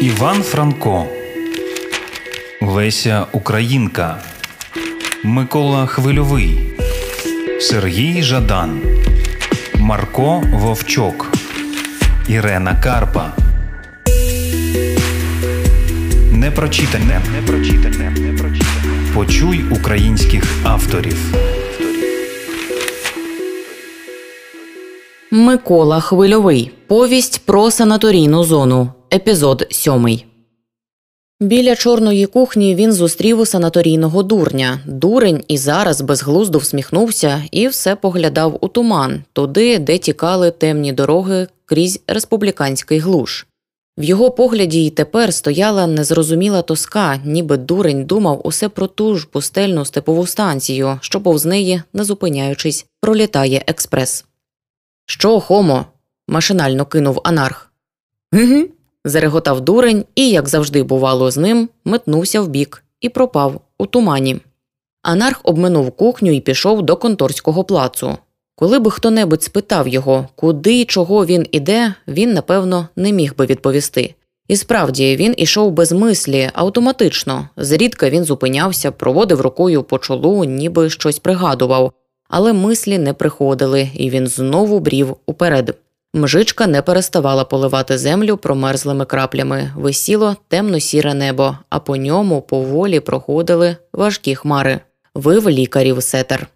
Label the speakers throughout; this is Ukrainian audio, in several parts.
Speaker 1: Іван Франко, Леся Українка, Микола Хвильовий, Сергій Жадан, Марко Вовчок, Ірена Карпа. Непрочитане. Непрочитане. Непрочитане. Почуй українських авторів.
Speaker 2: Микола Хвильовий. Повість про санаторійну зону. Епізод сьомий. Біля чорної кухні він зустрів санаторійного дурня. Дурень і зараз безглуздо всміхнувся і все поглядав у туман, туди, де тікали темні дороги крізь республіканський глуш. В його погляді й тепер стояла незрозуміла тоска, ніби дурень думав усе про ту ж пустельну степову станцію, що повз неї, не зупиняючись, пролітає експрес. Що, Хомо? машинально кинув анарх. Гу. Зареготав дурень і, як завжди бувало з ним, метнувся вбік і пропав у тумані. Анарх обминув кухню і пішов до конторського плацу. Коли би хто небудь спитав його, куди і чого він іде, він, напевно, не міг би відповісти. І справді він ішов без мислі, автоматично, зрідка він зупинявся, проводив рукою по чолу, ніби щось пригадував, але мислі не приходили, і він знову брів уперед. Мжичка не переставала поливати землю промерзлими краплями, висіло темно-сіре небо, а по ньому поволі проходили важкі хмари. Вив лікарів сетер.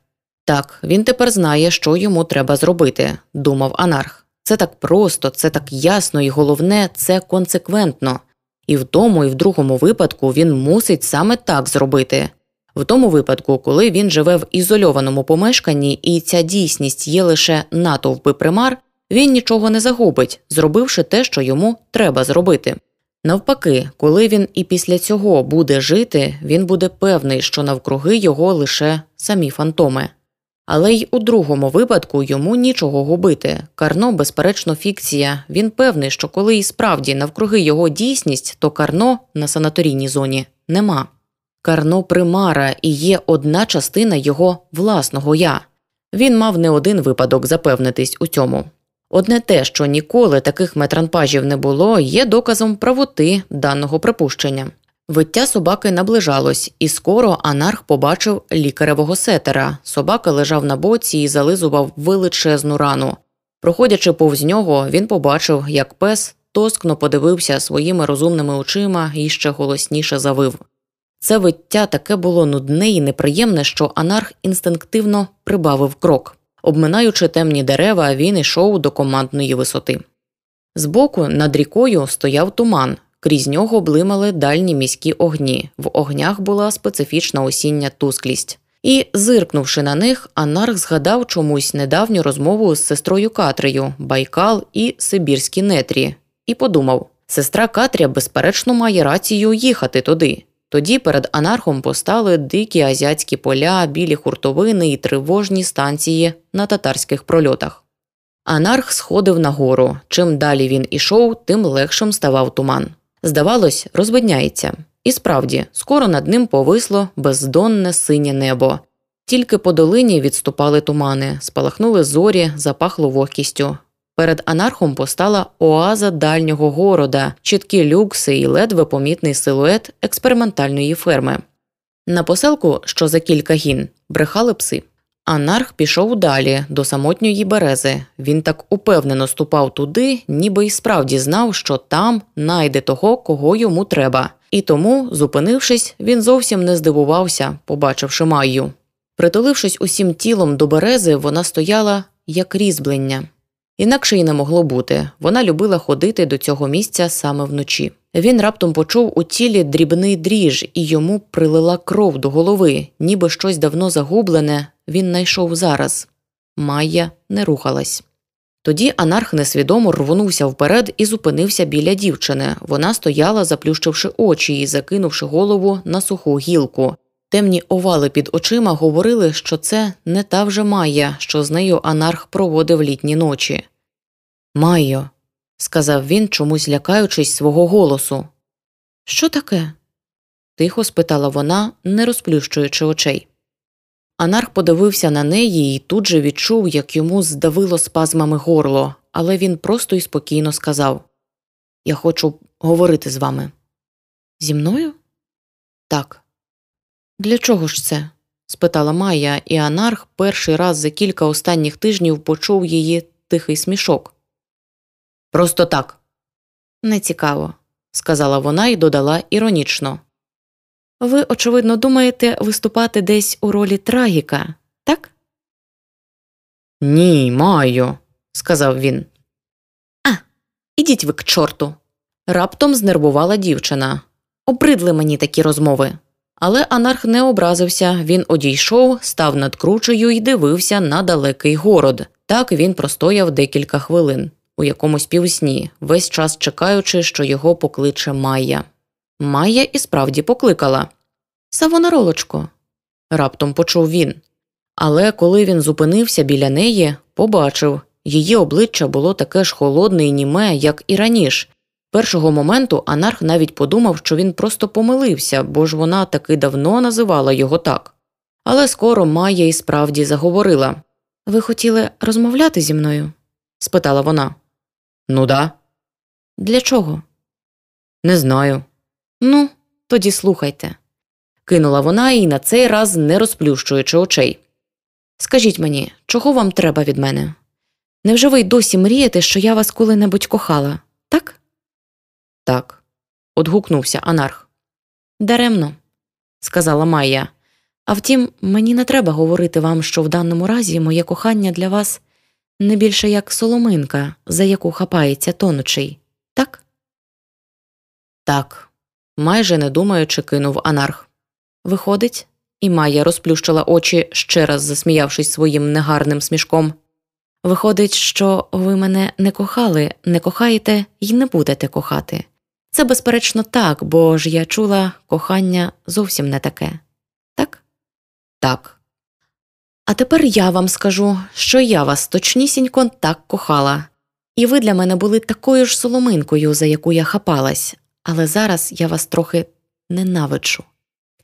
Speaker 2: Так, він тепер знає, що йому треба зробити, думав Анарх. Це так просто, це так ясно, і головне, це консеквентно. І в тому, і в другому випадку він мусить саме так зробити. В тому випадку, коли він живе в ізольованому помешканні, і ця дійсність є лише натовпи примар, він нічого не загубить, зробивши те, що йому треба зробити. Навпаки, коли він і після цього буде жити, він буде певний, що навкруги його лише самі фантоми. Але й у другому випадку йому нічого губити. Карно, безперечно, фікція. Він певний, що коли і справді навкруги його дійсність, то карно на санаторійній зоні нема. Карно примара і є одна частина його власного я. Він мав не один випадок запевнитись у цьому. Одне те, що ніколи таких метранпажів не було, є доказом правоти даного припущення. Виття собаки наближалось, і скоро анарх побачив лікаревого сетера. Собака лежав на боці і зализував величезну рану. Проходячи повз нього, він побачив, як пес тоскно подивився своїми розумними очима і ще голосніше завив. Це виття таке було нудне і неприємне, що анарх інстинктивно прибавив крок. Обминаючи темні дерева, він йшов до командної висоти. Збоку над рікою стояв туман, крізь нього блимали дальні міські огні. В огнях була специфічна осіння тусклість. І, зиркнувши на них, Анарх згадав чомусь недавню розмову з сестрою Катрею, Байкал і Сибірські нетрі, і подумав: сестра Катря, безперечно, має рацію їхати туди. Тоді перед анархом постали дикі азіатські поля, білі хуртовини і тривожні станції на татарських прольотах. Анарх сходив нагору. Чим далі він ішов, тим легшим ставав туман. Здавалось, розвидняється. І справді, скоро над ним повисло бездонне синє небо. Тільки по долині відступали тумани, спалахнули зорі, запахло вогкістю. Перед анархом постала оаза дальнього города, чіткі люкси і ледве помітний силует експериментальної ферми. На поселку, що за кілька гін, брехали пси. Анарх пішов далі, до самотньої берези. Він так упевнено ступав туди, ніби й справді знав, що там найде того, кого йому треба. І тому, зупинившись, він зовсім не здивувався, побачивши Майю. Притулившись усім тілом до берези, вона стояла як різьблення. Інакше й не могло бути. Вона любила ходити до цього місця саме вночі. Він раптом почув у тілі дрібний дріж, і йому прилила кров до голови, ніби щось давно загублене, він найшов зараз. Майя не рухалась. Тоді анарх несвідомо рвонувся вперед і зупинився біля дівчини. Вона стояла, заплющивши очі і закинувши голову на суху гілку. Темні овали під очима говорили, що це не та вже Майя, що з нею анарх проводив літні ночі. Майо, сказав він, чомусь лякаючись свого голосу. Що таке? тихо спитала вона, не розплющуючи очей. Анарх подивився на неї і тут же відчув, як йому здавило спазмами горло, але він просто і спокійно сказав Я хочу говорити з вами. Зі мною? Так. Для чого ж це? спитала Майя, і Анарх перший раз за кілька останніх тижнів почув її тихий смішок. Просто так. Нецікаво, сказала вона і додала іронічно. Ви, очевидно, думаєте виступати десь у ролі трагіка, так? Ні, Майо, сказав він. А, ідіть ви к чорту. Раптом знервувала дівчина. Обридли мені такі розмови. Але анарх не образився, він одійшов, став над кручею і дивився на далекий город. Так він простояв декілька хвилин, у якомусь півсні, весь час чекаючи, що його покличе Майя. Майя і справді покликала Савонаролочко. Раптом почув він. Але коли він зупинився біля неї, побачив її обличчя було таке ж холодне і німе, як і раніше. Першого моменту Анарх навіть подумав, що він просто помилився, бо ж вона таки давно називала його так. Але скоро Майя і справді заговорила Ви хотіли розмовляти зі мною? спитала вона. Ну да. Для чого? Не знаю. Ну, тоді слухайте, кинула вона і на цей раз не розплющуючи очей. Скажіть мені, чого вам треба від мене? Невже ви й досі мрієте, що я вас коли-небудь кохала, так? Так, одгукнувся Анарх. Даремно, сказала Майя. А втім, мені не треба говорити вам, що в даному разі моє кохання для вас не більше як соломинка, за яку хапається тонучий, так? Так, майже не думаючи, кинув Анарх. Виходить, і Майя розплющила очі, ще раз засміявшись своїм негарним смішком. Виходить, що ви мене не кохали, не кохаєте і не будете кохати. Це, безперечно, так, бо ж я чула кохання зовсім не таке. Так? Так. А тепер я вам скажу, що я вас точнісінько так кохала, і ви для мене були такою ж соломинкою, за яку я хапалась, але зараз я вас трохи ненавиджу.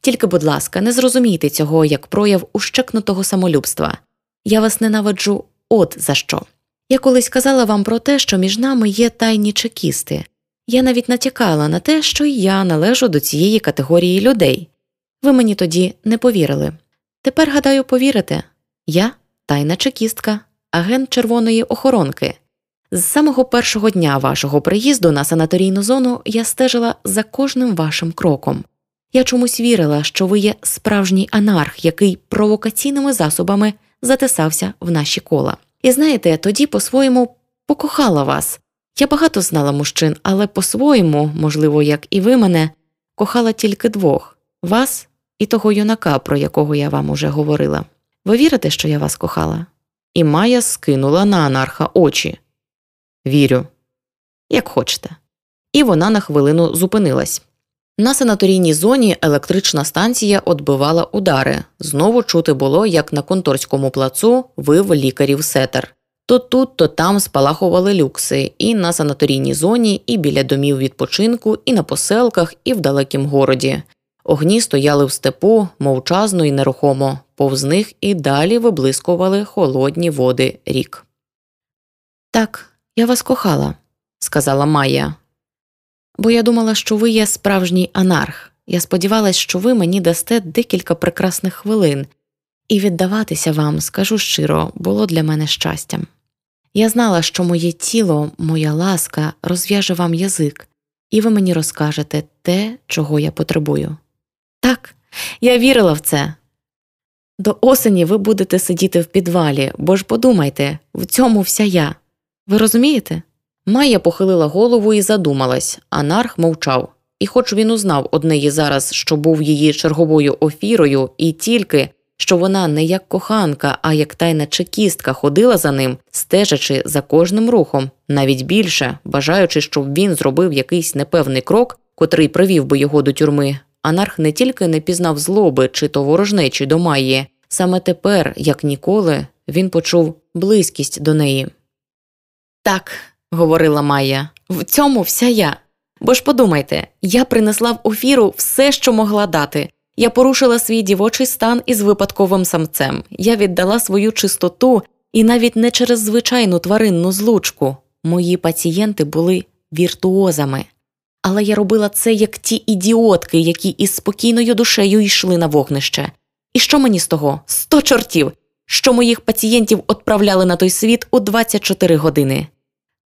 Speaker 2: Тільки, будь ласка, не зрозумійте цього як прояв ущекнутого самолюбства. Я вас ненавиджу от за що. Я колись казала вам про те, що між нами є тайні чекісти. Я навіть натякала на те, що я належу до цієї категорії людей. Ви мені тоді не повірили. Тепер, гадаю, повірите я тайна чекістка, агент червоної охоронки. З самого першого дня вашого приїзду на санаторійну зону я стежила за кожним вашим кроком. Я чомусь вірила, що ви є справжній анарх, який провокаційними засобами затисався в наші кола. І знаєте, тоді по-своєму покохала вас. Я багато знала мужчин, але по-своєму, можливо, як і ви мене, кохала тільки двох вас і того юнака, про якого я вам уже говорила. Ви вірите, що я вас кохала? І Майя скинула на анарха очі. Вірю, як хочете. І вона на хвилину зупинилась. На санаторійній зоні електрична станція отбивала удари. Знову чути було, як на конторському плацу вив лікарів сетер. То тут, то там спалахували люкси, і на санаторійній зоні, і біля домів відпочинку, і на поселках, і в далекім городі. Огні стояли в степу мовчазно і нерухомо, повз них і далі виблискували холодні води рік. Так, я вас кохала, сказала Майя. Бо я думала, що ви є справжній анарх. Я сподівалась, що ви мені дасте декілька прекрасних хвилин, і віддаватися вам, скажу щиро, було для мене щастям. Я знала, що моє тіло, моя ласка розв'яже вам язик, і ви мені розкажете те, чого я потребую. Так, я вірила в це. До осені ви будете сидіти в підвалі, бо ж подумайте, в цьому вся я. Ви розумієте? Майя похилила голову і задумалась, а Нарх мовчав. І, хоч він узнав однеї зараз, що був її черговою офірою, і тільки що вона не як коханка, а як тайна чекістка ходила за ним, стежачи за кожним рухом, навіть більше, бажаючи, щоб він зробив якийсь непевний крок, котрий привів би його до тюрми. Анарх не тільки не пізнав злоби чи то ворожнечі до Майї, саме тепер, як ніколи, він почув близькість до неї. Так, говорила Майя, в цьому вся я. Бо ж подумайте, я принесла в офіру все, що могла дати. Я порушила свій дівочий стан із випадковим самцем. Я віддала свою чистоту і навіть не через звичайну тваринну злучку. Мої пацієнти були віртуозами. Але я робила це як ті ідіотки, які із спокійною душею йшли на вогнище. І що мені з того? Сто чортів, що моїх пацієнтів відправляли на той світ у 24 години.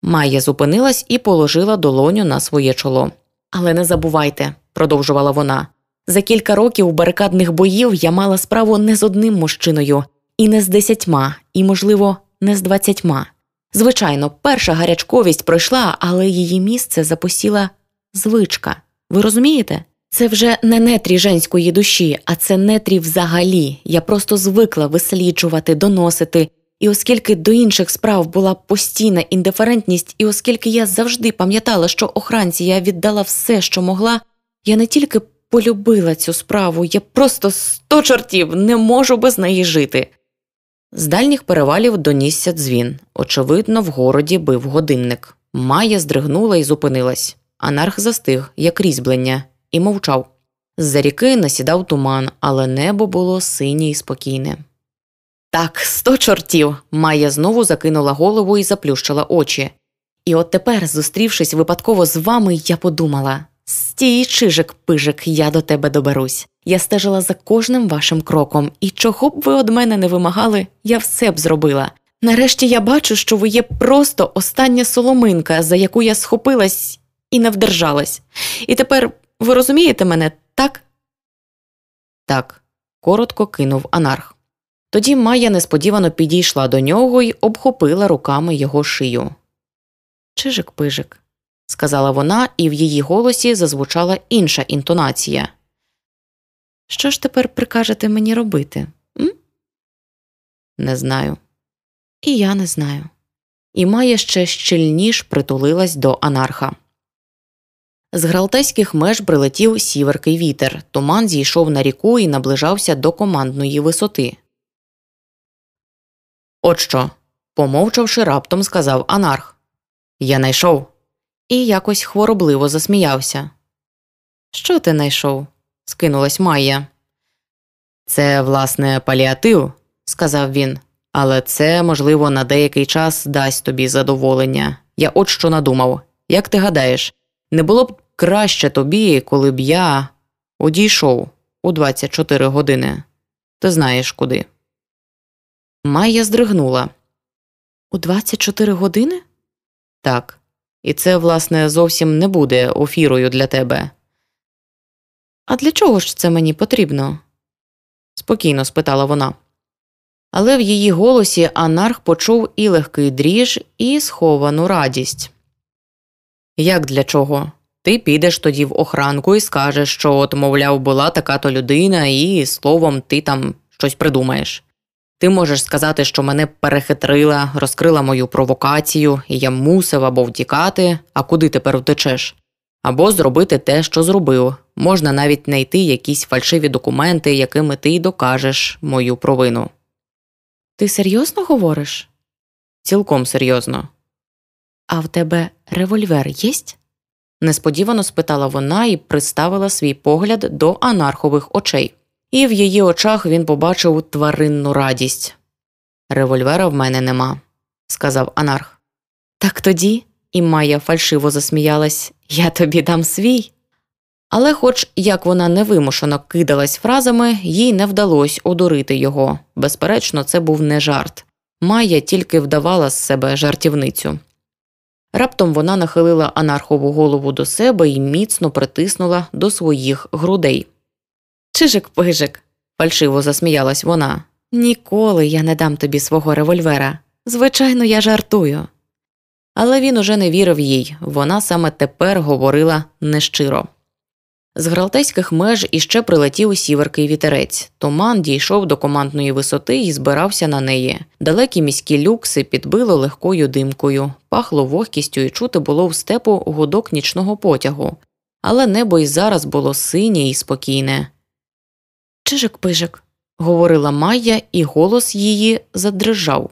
Speaker 2: Майя зупинилась і положила долоню на своє чоло. Але не забувайте, продовжувала вона. За кілька років барикадних боїв я мала справу не з одним мужчиною, і не з десятьма, і, можливо, не з двадцятьма. Звичайно, перша гарячковість пройшла, але її місце запосіла звичка. Ви розумієте? Це вже не нетрі женської душі, а це нетрі взагалі. Я просто звикла висліджувати, доносити. І оскільки до інших справ була постійна індиферентність, і оскільки я завжди пам'ятала, що охранці я віддала все, що могла, я не тільки полюбила цю справу, я просто сто чортів не можу без неї жити. З дальніх перевалів донісся дзвін. Очевидно, в городі бив годинник. Майя здригнула і зупинилась. Анарх застиг, як різьблення, і мовчав. З-за ріки насідав туман, але небо було синє і спокійне. Так, сто чортів. Майя знову закинула голову і заплющила очі. І от тепер, зустрівшись випадково з вами, я подумала стій, чижик пижик, я до тебе доберусь. Я стежила за кожним вашим кроком, і чого б ви від мене не вимагали, я все б зробила. Нарешті я бачу, що ви є просто остання соломинка, за яку я схопилась і не вдержалась. І тепер ви розумієте мене, так? Так, коротко кинув анарх. Тоді Майя несподівано підійшла до нього і обхопила руками його шию. Чижик пижик, сказала вона, і в її голосі зазвучала інша інтонація. Що ж тепер прикажете мені робити? М? Не знаю. І я не знаю. І Майя ще щільніш притулилась до анарха. З гралтейських меж прилетів сіверкий вітер, туман зійшов на ріку і наближався до командної висоти. От що, помовчавши, раптом сказав анарх. Я найшов. І якось хворобливо засміявся. Що ти найшов? скинулась Майя. Це, власне, паліатив, сказав він, але це, можливо, на деякий час дасть тобі задоволення. Я от що надумав. Як ти гадаєш, не було б краще тобі, коли б я одійшов у 24 години? Ти знаєш куди. Майя здригнула. У 24 години? Так. І це, власне, зовсім не буде офірою для тебе. А для чого ж це мені потрібно? спокійно спитала вона. Але в її голосі Анарх почув і легкий дріж, і сховану радість. Як для чого? Ти підеш тоді в охранку і скажеш, що, от, мовляв, була така то людина, і словом, ти там щось придумаєш. Ти можеш сказати, що мене перехитрила, розкрила мою провокацію, і я мусив або втікати, а куди тепер втечеш, або зробити те, що зробив. Можна навіть знайти якісь фальшиві документи, якими ти й докажеш мою провину. Ти серйозно говориш? Цілком серйозно. А в тебе револьвер єсть? Несподівано спитала вона і приставила свій погляд до анархових очей і в її очах він побачив тваринну радість. Револьвера в мене нема, сказав Анарх. Так тоді, і Майя фальшиво засміялась, я тобі дам свій. Але, хоч як вона невимушено кидалась фразами, їй не вдалося одурити його. Безперечно, це був не жарт. Майя тільки вдавала з себе жартівницю. Раптом вона нахилила анархову голову до себе і міцно притиснула до своїх грудей. Чижик пижик, фальшиво засміялась вона. Ніколи я не дам тобі свого револьвера. Звичайно, я жартую. Але він уже не вірив їй, вона саме тепер говорила нещиро. З гралтейських меж іще прилетів сіверкий вітерець. Туман дійшов до командної висоти і збирався на неї. Далекі міські люкси підбило легкою димкою, пахло вогкістю і чути було в степу гудок нічного потягу. Але небо й зараз було синє і спокійне. Чижик пижик, говорила Майя, і голос її задрижав.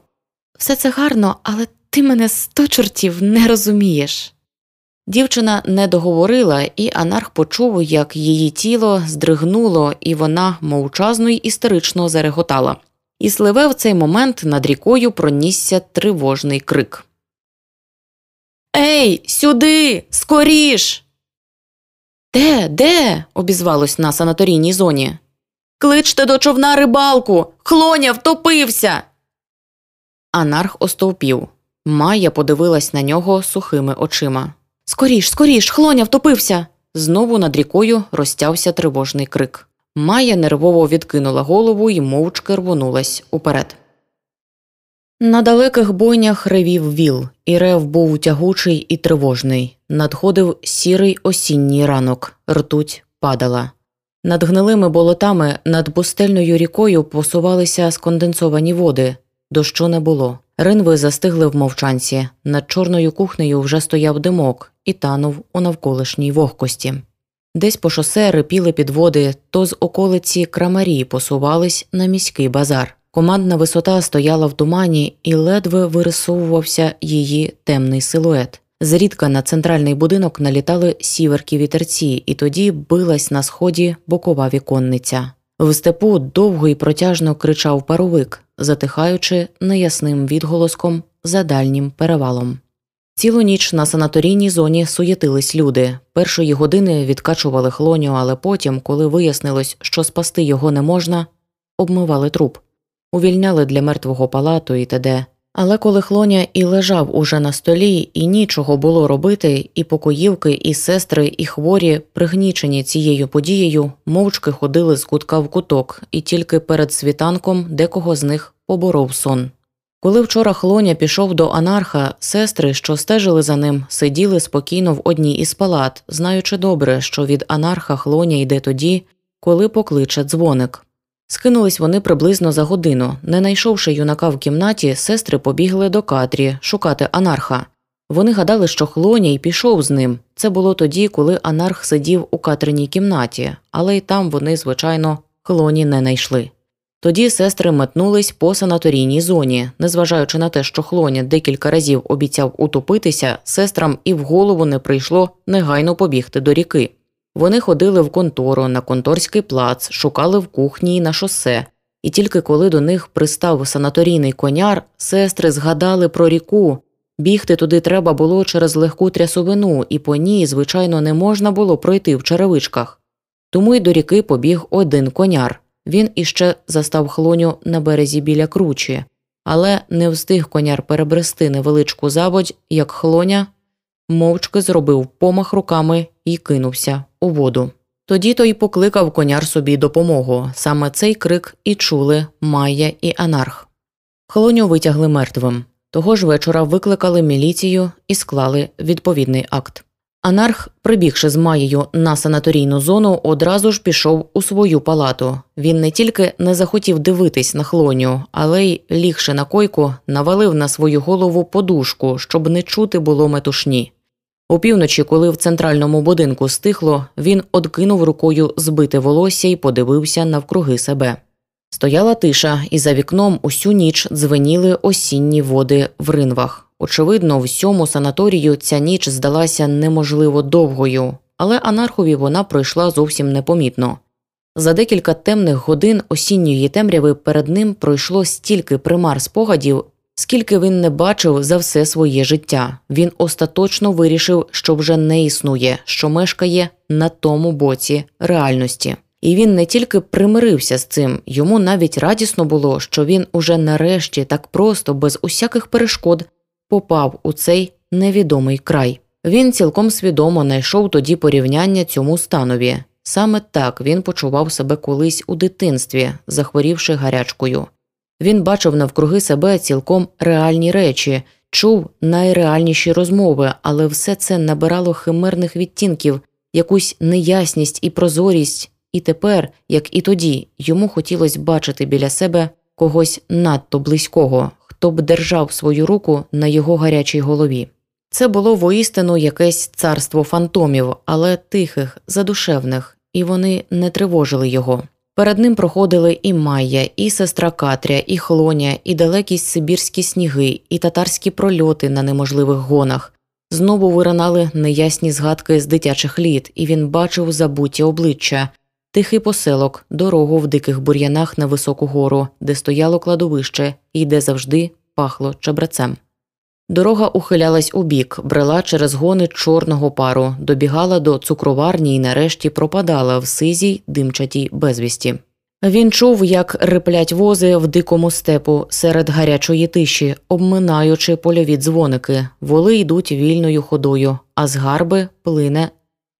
Speaker 2: Все це гарно, але ти мене сто чортів не розумієш. Дівчина не договорила, і Анарх почув, як її тіло здригнуло, і вона мовчазно й істерично зареготала. І сливе в цей момент над рікою пронісся тривожний крик. Ей, сюди, скоріш. Де, де? обізвалось на санаторійній зоні. Кличте до човна рибалку. Хлоня втопився. Анарх остовпів. Майя подивилась на нього сухими очима. Скоріш, скоріш, хлоня втопився. Знову над рікою розтявся тривожний крик. Майя нервово відкинула голову і мовчки рвонулась уперед. На далеких бойнях ревів віл, і рев був тягучий і тривожний. Надходив сірий осінній ранок, ртуть падала. Над гнилими болотами над пустельною рікою посувалися сконденсовані води, дощу не було. Ринви застигли в мовчанці, над чорною кухнею вже стояв димок і танув у навколишній вогкості. Десь по шосе рипіли підводи, то з околиці крамарі посувались на міський базар. Командна висота стояла в тумані і ледве вирисовувався її темний силует. Зрідка на центральний будинок налітали сіверкі вітерці, і тоді билась на сході бокова віконниця. В степу довго і протяжно кричав паровик, затихаючи неясним відголоском за дальнім перевалом. Цілу ніч на санаторійній зоні суєтились люди. Першої години відкачували хлоню, але потім, коли вияснилось, що спасти його не можна, обмивали труп, увільняли для мертвого палату і т.д. Але коли хлоня і лежав уже на столі, і нічого було робити, і покоївки, і сестри, і хворі, пригнічені цією подією, мовчки ходили з кутка в куток, і тільки перед світанком декого з них поборов сон. Коли вчора хлоня пішов до анарха, сестри, що стежили за ним, сиділи спокійно в одній із палат, знаючи добре, що від анарха хлоня йде тоді, коли покличе дзвоник. Скинулись вони приблизно за годину. Не знайшовши юнака в кімнаті, сестри побігли до Катрі шукати анарха. Вони гадали, що хлоній пішов з ним. Це було тоді, коли анарх сидів у Катриній кімнаті, але й там вони, звичайно, хлоні не знайшли. Тоді сестри метнулись по санаторійній зоні, незважаючи на те, що хлоня декілька разів обіцяв утопитися, сестрам і в голову не прийшло негайно побігти до ріки. Вони ходили в контору на конторський плац, шукали в кухні і на шосе, і тільки коли до них пристав санаторійний коняр, сестри згадали про ріку. Бігти туди треба було через легку трясовину, і по ній, звичайно, не можна було пройти в черевичках. Тому й до ріки побіг один коняр. Він іще застав хлоню на березі біля кручі, але не встиг коняр перебрести невеличку заводь, як хлоня мовчки зробив помах руками і кинувся у воду. Тоді той покликав коняр собі допомогу. Саме цей крик і чули Майя і Анарх. Хлоню витягли мертвим. Того ж вечора викликали міліцію і склали відповідний акт. Анарх, прибігши з Маєю на санаторійну зону, одразу ж пішов у свою палату. Він не тільки не захотів дивитись на хлоню, але й, лігши на койку, навалив на свою голову подушку, щоб не чути було метушні. Опівночі, коли в центральному будинку стихло, він откинув рукою збите волосся і подивився навкруги себе. Стояла тиша, і за вікном усю ніч дзвеніли осінні води в ринвах. Очевидно, всьому санаторію ця ніч здалася неможливо довгою, але анархові вона пройшла зовсім непомітно. За декілька темних годин осінньої темряви перед ним пройшло стільки примар спогадів, Скільки він не бачив за все своє життя, він остаточно вирішив, що вже не існує, що мешкає на тому боці реальності. І він не тільки примирився з цим, йому навіть радісно було, що він уже нарешті так просто, без усяких перешкод, попав у цей невідомий край. Він цілком свідомо знайшов тоді порівняння цьому станові. Саме так він почував себе колись у дитинстві, захворівши гарячкою. Він бачив навкруги себе цілком реальні речі, чув найреальніші розмови, але все це набирало химерних відтінків, якусь неясність і прозорість, і тепер, як і тоді, йому хотілося бачити біля себе когось надто близького, хто б держав свою руку на його гарячій голові. Це було воістину якесь царство фантомів, але тихих, задушевних, і вони не тривожили його. Перед ним проходили і Майя, і сестра Катря, і хлоня, і далекі сибірські сніги, і татарські прольоти на неможливих гонах. Знову виринали неясні згадки з дитячих літ, і він бачив забуті обличчя, тихий поселок, дорогу в диких бур'янах на високу гору, де стояло кладовище і де завжди пахло чебрацем. Дорога ухилялась у бік, брела через гони чорного пару, добігала до цукроварні і нарешті пропадала в сизій димчатій безвісті. Він чув, як риплять вози в дикому степу серед гарячої тиші, обминаючи польові дзвоники, воли йдуть вільною ходою, а з гарби плине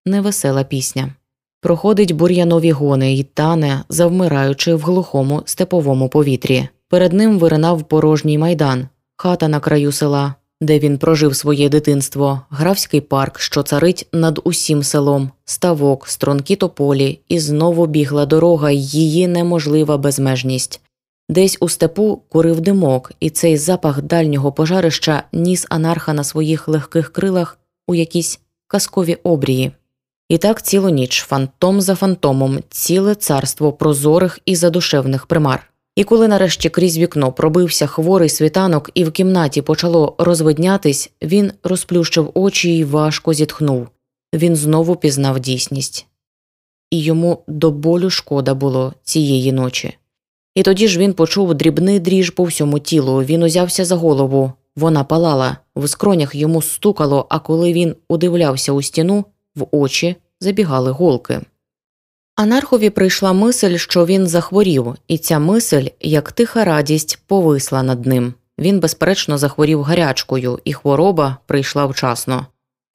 Speaker 2: невесела пісня. Проходить бур'янові гони й тане, завмираючи в глухому степовому повітрі. Перед ним виринав порожній майдан, хата на краю села, де він прожив своє дитинство, графський парк, що царить над усім селом, ставок, стрункі тополі, і знову бігла дорога, її неможлива безмежність. Десь у степу курив димок, і цей запах дальнього пожарища ніс анарха на своїх легких крилах у якісь казкові обрії. І так цілу ніч, фантом за фантомом, ціле царство прозорих і задушевних примар. І коли нарешті крізь вікно пробився хворий світанок і в кімнаті почало розвиднятись, він розплющив очі і важко зітхнув. Він знову пізнав дійсність. І йому до болю шкода було цієї ночі. І тоді ж він почув дрібний дріж по всьому тілу, він узявся за голову, вона палала, в скронях йому стукало, а коли він удивлявся у стіну, в очі забігали голки. Анархові прийшла мисль, що він захворів, і ця мисль, як тиха радість, повисла над ним. Він, безперечно, захворів гарячкою, і хвороба прийшла вчасно.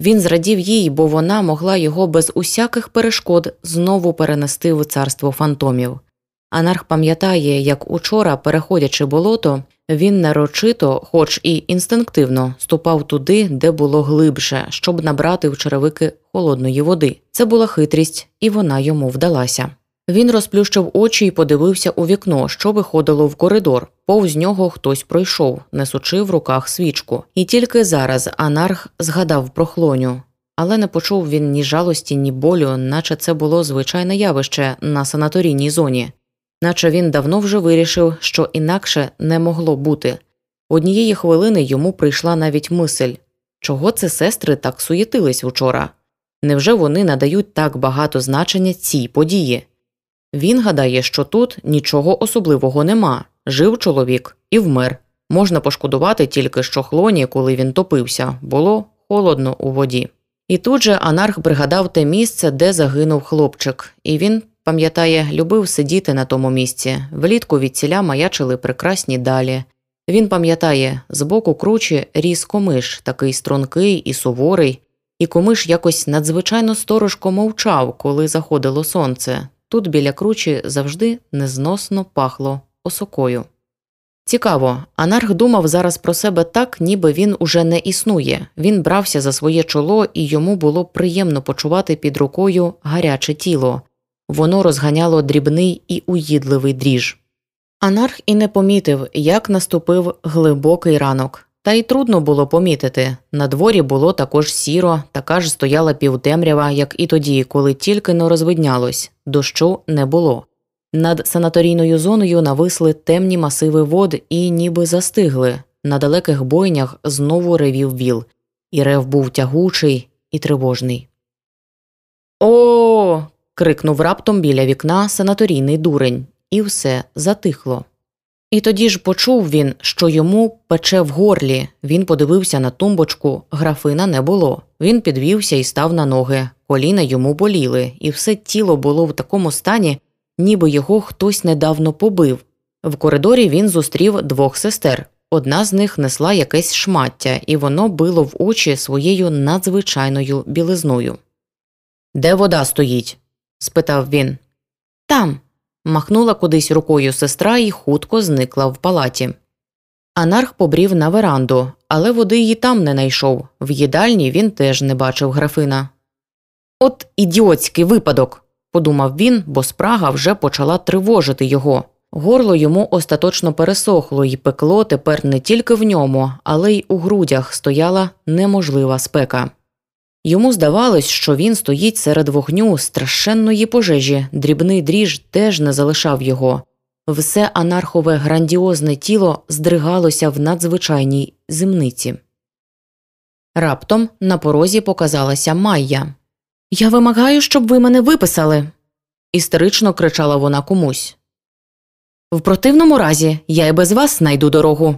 Speaker 2: Він зрадів їй, бо вона могла його без усяких перешкод знову перенести в царство фантомів. Анарх пам'ятає, як учора, переходячи болото, він нарочито, хоч і інстинктивно, ступав туди, де було глибше, щоб набрати в черевики холодної води. Це була хитрість, і вона йому вдалася. Він розплющив очі і подивився у вікно, що виходило в коридор. Повз нього хтось пройшов, несучи в руках свічку. І тільки зараз анарх згадав про хлоню. Але не почув він ні жалості, ні болю, наче це було звичайне явище на санаторійній зоні наче він давно вже вирішив, що інакше не могло бути. Однієї хвилини йому прийшла навіть мисль чого це сестри так суєтились вчора? Невже вони надають так багато значення цій події? Він гадає, що тут нічого особливого нема жив чоловік і вмер. Можна пошкодувати тільки що хлоні, коли він топився, було холодно у воді. І тут же анарх пригадав те місце, де загинув хлопчик, і він Пам'ятає, любив сидіти на тому місці, влітку від ціля маячили прекрасні далі. Він пам'ятає, збоку кручі ріс комиш, такий стрункий і суворий, і комиш якось надзвичайно сторожко мовчав, коли заходило сонце. Тут біля кручі завжди незносно пахло осокою. Цікаво, анарх думав зараз про себе так, ніби він уже не існує. Він брався за своє чоло, і йому було приємно почувати під рукою гаряче тіло воно розганяло дрібний і уїдливий дріж. Анарх і не помітив, як наступив глибокий ранок, та й трудно було помітити на дворі було також сіро, така ж стояла півтемрява, як і тоді, коли тільки не розвиднялось, дощу не було. Над санаторійною зоною нависли темні масиви вод і ніби застигли. На далеких бойнях знову ревів віл, і рев був тягучий і тривожний. О крикнув раптом біля вікна санаторійний дурень, і все затихло. І тоді ж почув він, що йому пече в горлі. Він подивився на тумбочку, графина не було. Він підвівся і став на ноги, коліна йому боліли, і все тіло було в такому стані, ніби його хтось недавно побив. В коридорі він зустрів двох сестер. Одна з них несла якесь шмаття, і воно било в очі своєю надзвичайною білизною. Де вода стоїть? Спитав він. Там. махнула кудись рукою сестра і хутко зникла в палаті. Анарх побрів на веранду, але води її там не найшов. В їдальні він теж не бачив графина. От ідіотський випадок, подумав він, бо спрага вже почала тривожити його. Горло йому остаточно пересохло і пекло тепер не тільки в ньому, але й у грудях стояла неможлива спека. Йому здавалось, що він стоїть серед вогню страшенної пожежі, дрібний дріж теж не залишав його. Все анархове грандіозне тіло здригалося в надзвичайній земниці. Раптом на порозі показалася Майя. Я вимагаю, щоб ви мене виписали. істерично кричала вона комусь. В противному разі я й без вас знайду дорогу.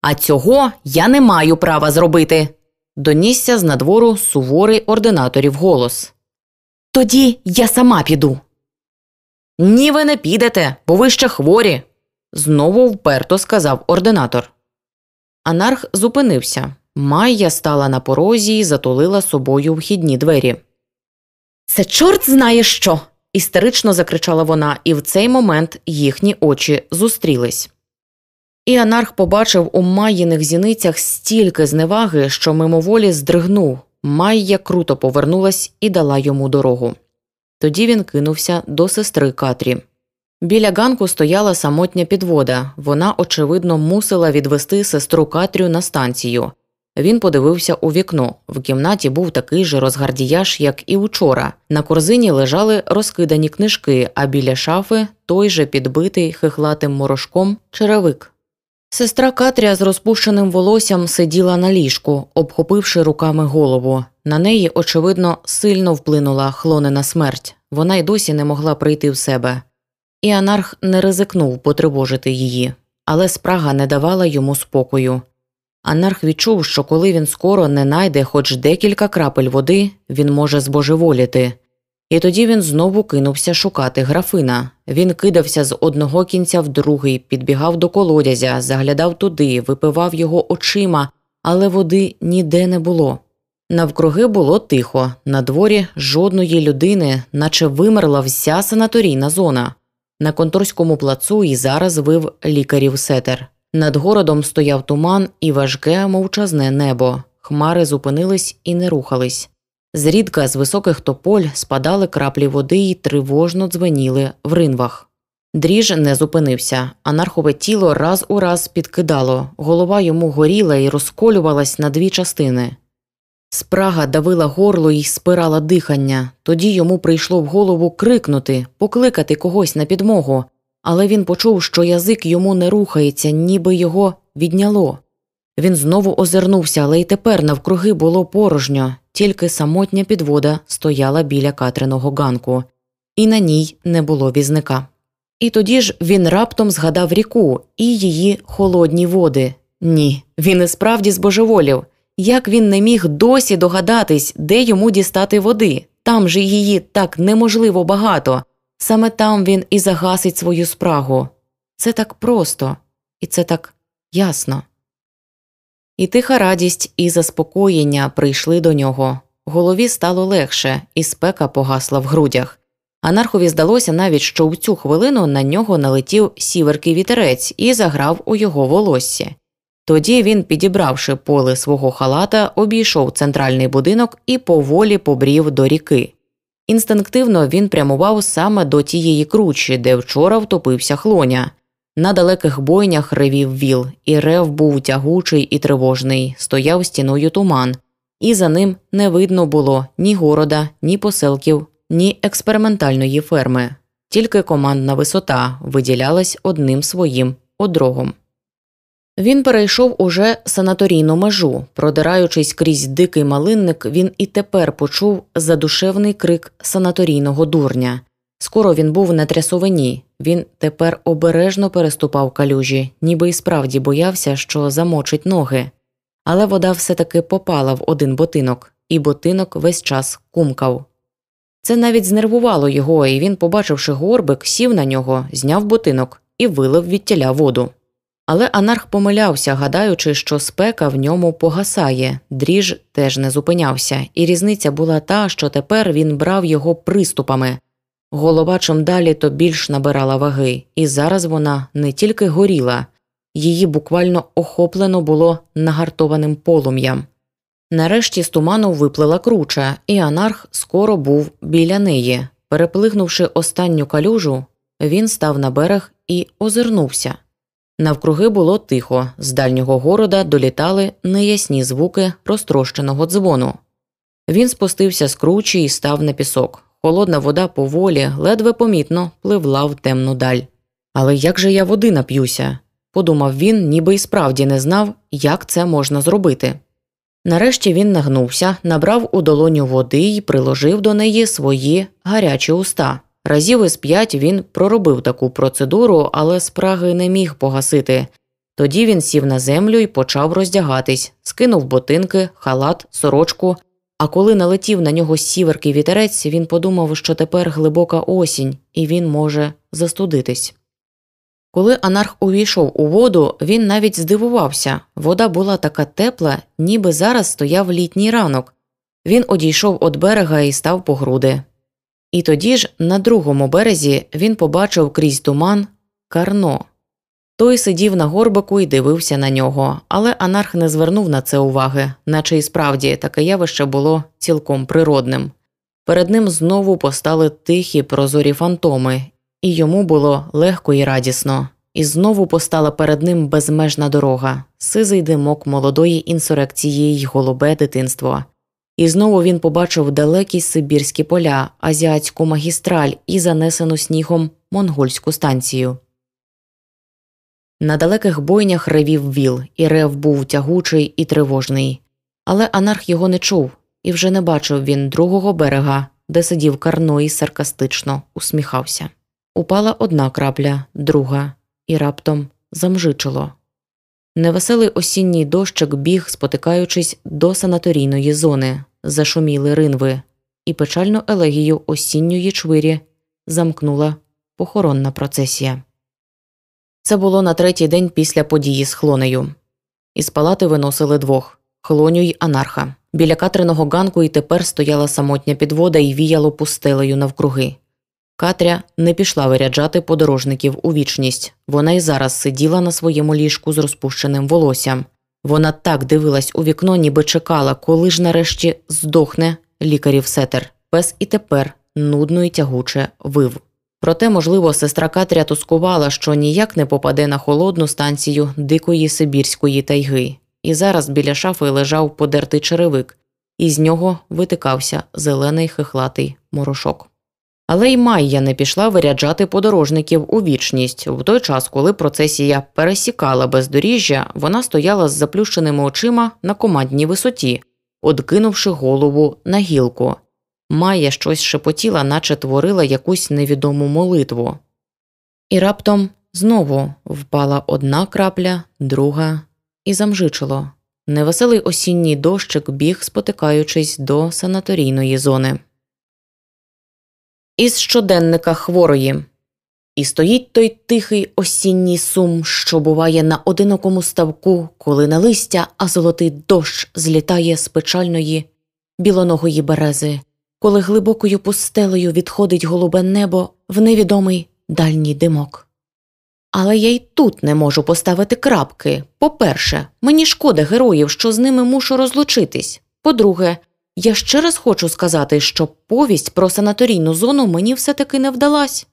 Speaker 2: А цього я не маю права зробити. Донісся з надвору суворий ординаторів голос. Тоді я сама піду. Ні, ви не підете, бо ви ще хворі, знову вперто сказав ординатор. Анарх зупинився. Майя стала на порозі і затулила собою вхідні двері. Це чорт знає що. істерично закричала вона, і в цей момент їхні очі зустрілись. І побачив у Майїних зіницях стільки зневаги, що мимоволі здригнув. Майя круто повернулась і дала йому дорогу. Тоді він кинувся до сестри Катрі. Біля ганку стояла самотня підвода. Вона, очевидно, мусила відвести сестру Катрю на станцію. Він подивився у вікно. В кімнаті був такий же розгардіяж, як і учора. На корзині лежали розкидані книжки, а біля шафи той же підбитий хихлатим морошком черевик. Сестра Катря з розпущеним волоссям сиділа на ліжку, обхопивши руками голову. На неї, очевидно, сильно вплинула хлонена смерть. Вона й досі не могла прийти в себе. І анарх не ризикнув потривожити її, але спрага не давала йому спокою. Анарх відчув, що коли він скоро не найде хоч декілька крапель води, він може збожеволіти. І тоді він знову кинувся шукати графина. Він кидався з одного кінця в другий, підбігав до колодязя, заглядав туди, випивав його очима, але води ніде не було. Навкруги було тихо, на дворі жодної людини, наче вимерла вся санаторійна зона. На конторському плацу і зараз вив лікарів сетер. Над городом стояв туман і важке мовчазне небо. Хмари зупинились і не рухались. Зрідка з високих тополь спадали краплі води і тривожно дзвеніли в ринвах. Дріж не зупинився, анархове тіло раз у раз підкидало, голова йому горіла і розколювалась на дві частини. Спрага давила горло і спирала дихання, тоді йому прийшло в голову крикнути, покликати когось на підмогу, але він почув, що язик йому не рухається, ніби його відняло. Він знову озирнувся, але й тепер навкруги було порожньо, тільки самотня підвода стояла біля Катриного ганку, і на ній не було візника. І тоді ж він раптом згадав ріку і її холодні води. Ні, він і справді збожеволів. Як він не міг досі догадатись, де йому дістати води? Там же її так неможливо багато. Саме там він і загасить свою спрагу. Це так просто, і це так ясно. І тиха радість і заспокоєння прийшли до нього. Голові стало легше, і спека погасла в грудях. Анархові здалося навіть, що в цю хвилину на нього налетів сіверкий вітерець і заграв у його волоссі. Тоді він, підібравши поле свого халата, обійшов центральний будинок і поволі побрів до ріки. Інстинктивно він прямував саме до тієї кручі, де вчора втопився хлоня. На далеких бойнях ревів віл, і рев був тягучий і тривожний, стояв стіною туман, і за ним не видно було ні города, ні поселків, ні експериментальної ферми, тільки командна висота виділялась одним своїм одрогом. Він перейшов уже санаторійну межу, продираючись крізь дикий малинник, він і тепер почув задушевний крик санаторійного дурня. Скоро він був на трясовині, він тепер обережно переступав калюжі, ніби й справді боявся, що замочить ноги. Але вода все таки попала в один ботинок, і ботинок весь час кумкав. Це навіть знервувало його, і він, побачивши горбик, сів на нього, зняв ботинок і вилив від тіля воду. Але анарх помилявся, гадаючи, що спека в ньому погасає, дріж теж не зупинявся, і різниця була та, що тепер він брав його приступами. Голова чим далі, то більш набирала ваги, і зараз вона не тільки горіла, її буквально охоплено було нагартованим полум'ям. Нарешті з туману виплила круча, і анарх скоро був біля неї. Переплигнувши останню калюжу, він став на берег і озирнувся. Навкруги було тихо, з дальнього города долітали неясні звуки розтрощеного дзвону. Він спустився з кручі і став на пісок. Холодна вода поволі, ледве помітно пливла в темну даль. Але як же я води нап'юся? подумав він, ніби й справді не знав, як це можна зробити. Нарешті він нагнувся, набрав у долоню води і приложив до неї свої гарячі уста. Разів із п'ять він проробив таку процедуру, але спраги не міг погасити. Тоді він сів на землю і почав роздягатись, скинув ботинки, халат, сорочку. А коли налетів на нього сіверкий вітерець, він подумав, що тепер глибока осінь, і він може застудитись. Коли анарх увійшов у воду, він навіть здивувався вода була така тепла, ніби зараз стояв літній ранок. Він одійшов від берега і став по груди. І тоді ж, на другому березі, він побачив крізь туман карно. Той сидів на горбику і дивився на нього, але анарх не звернув на це уваги, наче і справді таке явище було цілком природним. Перед ним знову постали тихі прозорі фантоми, і йому було легко і радісно. І знову постала перед ним безмежна дорога, сизий димок молодої інсурекції й голубе дитинство. І знову він побачив далекі сибірські поля, азіатську магістраль і занесену снігом монгольську станцію. На далеких бойнях ревів віл, і рев був тягучий і тривожний. Але анарх його не чув, і вже не бачив він другого берега, де сидів Карно і саркастично усміхався. Упала одна крапля, друга, і раптом замжичило. Невеселий осінній дощик біг, спотикаючись до санаторійної зони, зашуміли ринви, і печальну елегію осінньої чвирі замкнула похоронна процесія. Це було на третій день після події з хлонею. Із палати виносили двох хлоню й анарха. Біля Катриного ганку і тепер стояла самотня підвода і віяло пустелею навкруги. Катря не пішла виряджати подорожників у вічність. Вона й зараз сиділа на своєму ліжку з розпущеним волоссям. Вона так дивилась у вікно, ніби чекала, коли ж нарешті здохне лікарів сетер. Пес і тепер нудно і тягуче вив. Проте, можливо, сестра Катря тускувала, що ніяк не попаде на холодну станцію дикої Сибірської тайги, і зараз біля шафи лежав подертий черевик, і з нього витикався зелений хихлатий морошок. Але й Майя не пішла виряджати подорожників у вічність. В той час, коли процесія пересікала бездоріжжя, вона стояла з заплющеними очима на командній висоті, откинувши голову на гілку. Майя щось шепотіла, наче творила якусь невідому молитву. І раптом знову впала одна крапля, друга, і замжичило. Невеселий осінній дощик біг, спотикаючись до санаторійної зони. Із щоденника хворої. І стоїть той тихий осінній сум, що буває на одинокому ставку, коли на листя, а золотий дощ злітає з печальної білоногої берези, коли глибокою пустелею відходить голубе небо в невідомий дальній димок. Але я й тут не можу поставити крапки. По перше, мені шкода героїв, що з ними мушу розлучитись. По друге, я ще раз хочу сказати, що повість про санаторійну зону мені все таки не вдалась.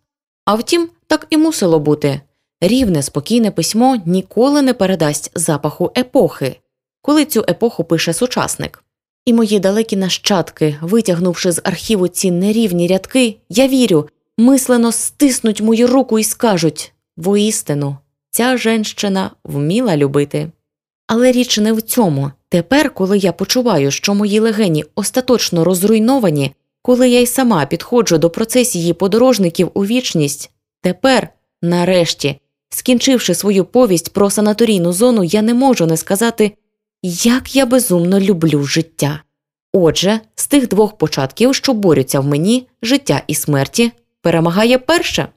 Speaker 2: А втім, так і мусило бути рівне, спокійне письмо ніколи не передасть запаху епохи, коли цю епоху пише сучасник. І мої далекі нащадки, витягнувши з архіву ці нерівні рядки, я вірю, мислено стиснуть мою руку і скажуть воістину, ця женщина вміла любити. Але річ не в цьому. Тепер, коли я почуваю, що мої легені остаточно розруйновані, коли я й сама підходжу до процесії подорожників у вічність, тепер, нарешті, скінчивши свою повість про санаторійну зону, я не можу не сказати, як я безумно люблю життя. Отже, з тих двох початків, що борються в мені, життя і смерті, перемагає перше.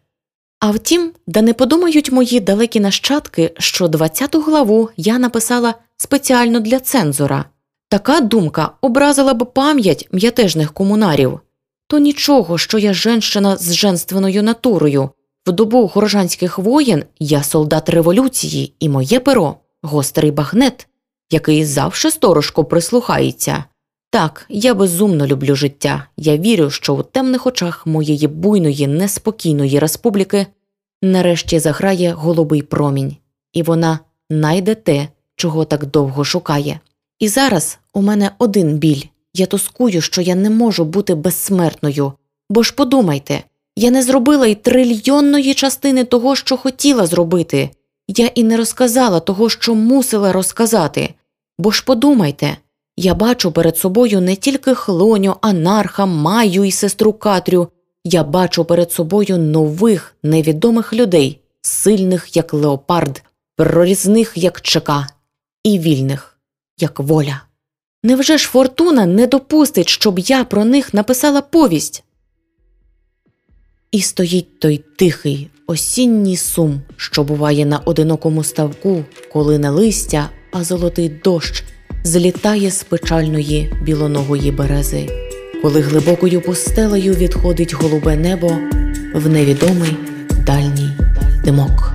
Speaker 2: А втім, да не подумають мої далекі нащадки, що 20-ту главу я написала спеціально для цензора. Така думка образила б пам'ять м'ятежних комунарів. То нічого, що я женщина з женственною натурою. В добу горожанських воєн я солдат революції, і моє перо гострий багнет, який завше сторожко прислухається. Так, я безумно люблю життя. Я вірю, що у темних очах моєї буйної, неспокійної республіки нарешті заграє голубий промінь, і вона найде те, чого так довго шукає. І зараз у мене один біль я тоскую, що я не можу бути безсмертною. Бо ж подумайте, я не зробила й трильйонної частини того, що хотіла зробити, я і не розказала того, що мусила розказати. Бо ж подумайте, я бачу перед собою не тільки хлоню, анарха, маю і сестру Катрю, я бачу перед собою нових невідомих людей, сильних, як леопард, прорізних, як чека, і вільних, як воля. Невже ж фортуна не допустить, щоб я про них написала повість? І стоїть той тихий осінній сум, що буває на одинокому ставку, коли не листя, а золотий дощ злітає з печальної білоногої берези, коли глибокою пустелею відходить голубе небо в невідомий дальній димок.